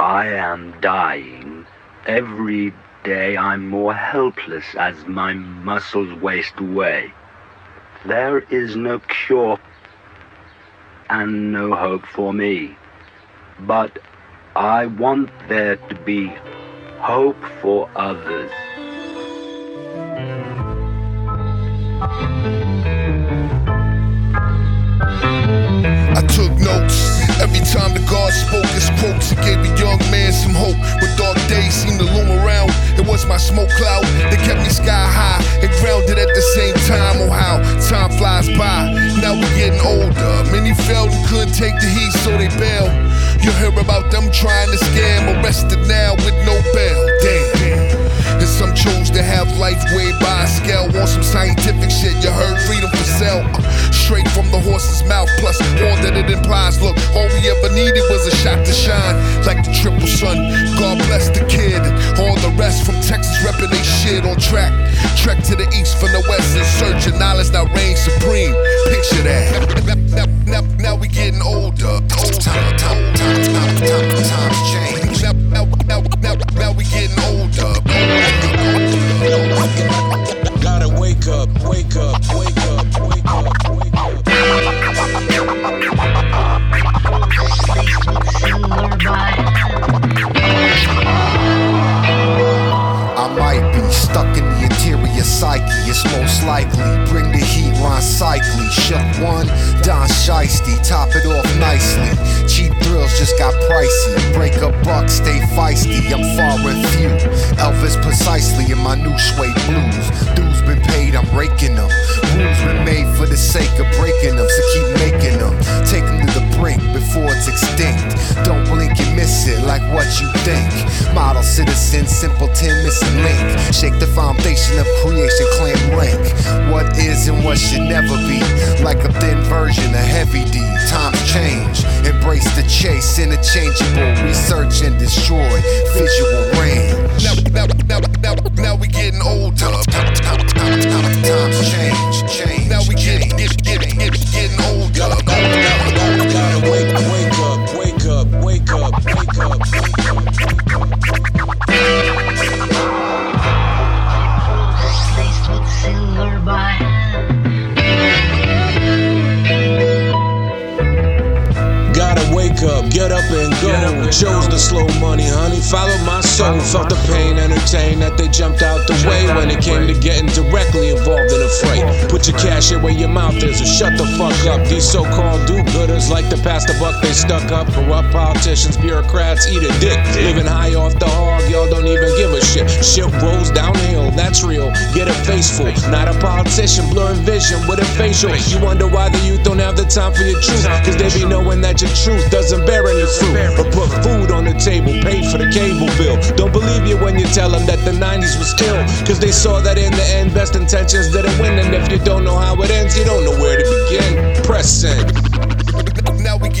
I am dying. Every day I'm more helpless as my muscles waste away. There is no cure and no hope for me. But I want there to be hope for others. I took notes. Every time the God spoke his quotes, it gave a young some dark days seemed to loom around, it was my smoke cloud that kept me sky high and grounded at the same time. Oh, how time flies by. Now we're getting older. Many failed and couldn't take the heat, so they bailed. You hear about them trying to scam, arrested now with no bail. Damn. And some chose to have life way by scale. Want some scientific shit, you heard freedom for sale. Straight from the horse's mouth, plus all that it implies. Rest from Texas repping they shit on track. Trek to the east from the west in search of knowledge that reigns supreme. Picture that. Now, now, now we getting older. older. Time, time, time, time, time, times change. Now, now, now, now, now we getting older. Gotta wake up, wake up, line cycly. Shook one, Don Shiesty. Top it off nicely. Cheap thrills just got pricey. Break a buck, stay feisty. I'm far and few. Elvis precisely in my new suede blues. Dues been paid, I'm raking them. Rules been made for the sake of breaking them. So keep making what you think. Model citizen, simpleton, missing link. Shake the foundation of creation, claim rank. What is and what should never be. Like a thin version of heavy D. Times change. Embrace the chase, interchangeable. Research and destroy. Visual range. Now, now, now, now, now we getting. Times up, get up and go. Chose the slow money, honey. Followed my soul. Felt the pain, entertained that they jumped out the way when it came to getting directly involved in a fray. Put your cash here where your mouth is, or shut the fuck up. These so-called do-gooders like to pass the buck. They stuck up. Corrupt politicians, bureaucrats, eat a dick. Living high off the hog, y'all don't even give a shit. Shit rolls real. Full. Not a politician, blurring vision with a facial. You wonder why the youth don't have the time for your truth. Cause they be knowing that your truth doesn't bear any fruit. Or put food on the table, paid for the cable bill. Don't believe you when you tell them that the 90s was ill. Cause they saw that in the end, best intentions didn't win. And if you don't know how it ends, you don't know where to begin. Press send. Now we.